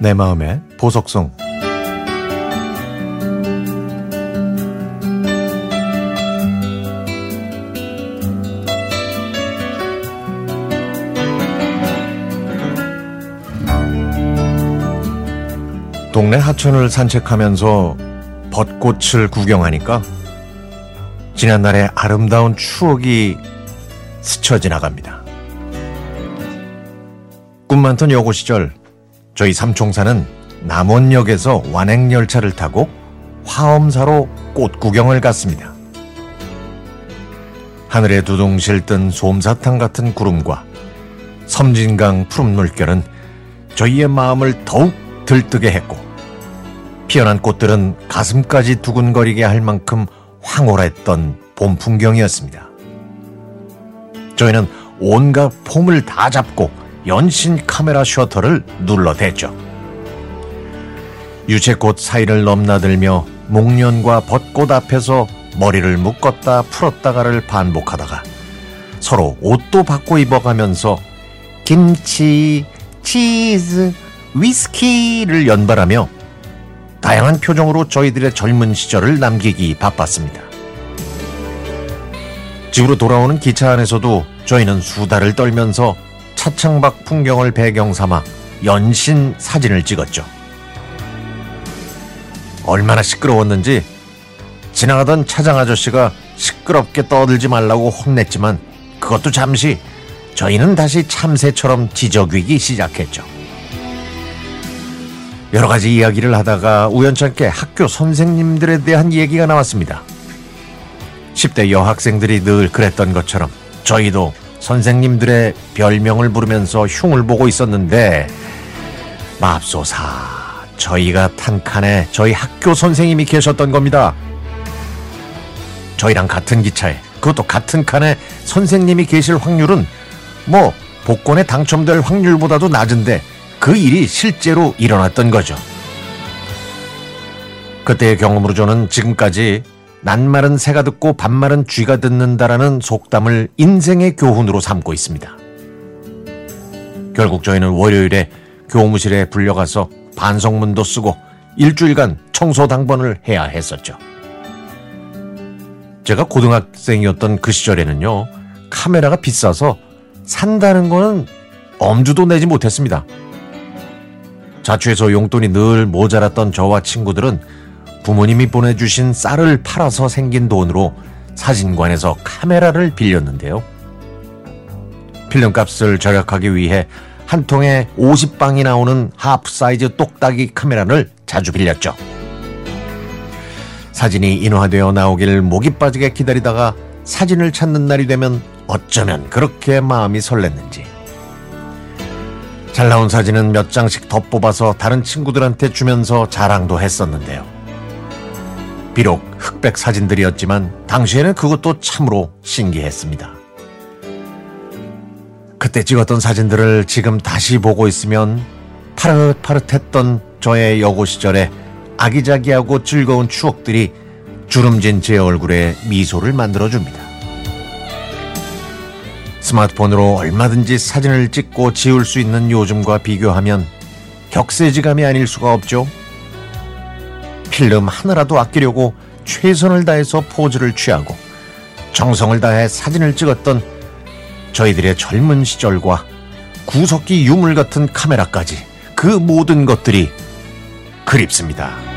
내 마음의 보석성 동네 하천을 산책하면서 벚꽃을 구경하니까 지난날의 아름다운 추억이 스쳐 지나갑니다. 꿈 많던 여고 시절 저희 삼총사는 남원역에서 완행열차를 타고 화엄사로 꽃 구경을 갔습니다. 하늘에 두둥실 뜬 솜사탕 같은 구름과 섬진강 푸른 물결은 저희의 마음을 더욱 들뜨게 했고 피어난 꽃들은 가슴까지 두근거리게 할 만큼 황홀했던 봄 풍경이었습니다. 저희는 온갖 폼을 다 잡고 연신 카메라 셔터를 눌러댔죠. 유채꽃 사이를 넘나들며 목련과 벚꽃 앞에서 머리를 묶었다 풀었다가를 반복하다가 서로 옷도 바꿔 입어가면서 김치, 치즈, 위스키를 연발하며 다양한 표정으로 저희들의 젊은 시절을 남기기 바빴습니다. 집으로 돌아오는 기차 안에서도 저희는 수다를 떨면서 차창밖 풍경을 배경 삼아 연신 사진을 찍었죠. 얼마나 시끄러웠는지 지나가던 차장 아저씨가 시끄럽게 떠들지 말라고 혼냈지만 그것도 잠시 저희는 다시 참새처럼 지저귀기 시작했죠. 여러 가지 이야기를 하다가 우연찮게 학교 선생님들에 대한 얘기가 나왔습니다. 10대 여학생들이 늘 그랬던 것처럼 저희도 선생님들의 별명을 부르면서 흉을 보고 있었는데 맙소사 저희가 탄 칸에 저희 학교 선생님이 계셨던 겁니다. 저희랑 같은 기차에 그것도 같은 칸에 선생님이 계실 확률은 뭐 복권에 당첨될 확률보다도 낮은데 그 일이 실제로 일어났던 거죠. 그때의 경험으로 저는 지금까지 낱말은 새가 듣고 반말은 쥐가 듣는다라는 속담을 인생의 교훈으로 삼고 있습니다. 결국 저희는 월요일에 교무실에 불려가서 반성문도 쓰고 일주일간 청소 당번을 해야 했었죠. 제가 고등학생이었던 그 시절에는요, 카메라가 비싸서 산다는 거는 엄두도 내지 못했습니다. 자취해서 용돈이 늘 모자랐던 저와 친구들은 부모님이 보내주신 쌀을 팔아서 생긴 돈으로 사진관에서 카메라를 빌렸는데요. 필름값을 절약하기 위해 한 통에 50방이 나오는 하프 사이즈 똑딱이 카메라를 자주 빌렸죠. 사진이 인화되어 나오길 목이 빠지게 기다리다가 사진을 찾는 날이 되면 어쩌면 그렇게 마음이 설렜는지. 잘 나온 사진은 몇 장씩 더 뽑아서 다른 친구들한테 주면서 자랑도 했었는데요. 비록 흑백 사진들이었지만 당시에는 그것도 참으로 신기했습니다. 그때 찍었던 사진들을 지금 다시 보고 있으면 파릇파릇했던 저의 여고 시절에 아기자기하고 즐거운 추억들이 주름진 제 얼굴에 미소를 만들어줍니다. 스마트폰으로 얼마든지 사진을 찍고 지울 수 있는 요즘과 비교하면 격세지감이 아닐 수가 없죠. 필름 하나라도 아끼려고 최선을 다해서 포즈를 취하고 정성을 다해 사진을 찍었던 저희들의 젊은 시절과 구석기 유물 같은 카메라까지 그 모든 것들이 그립습니다.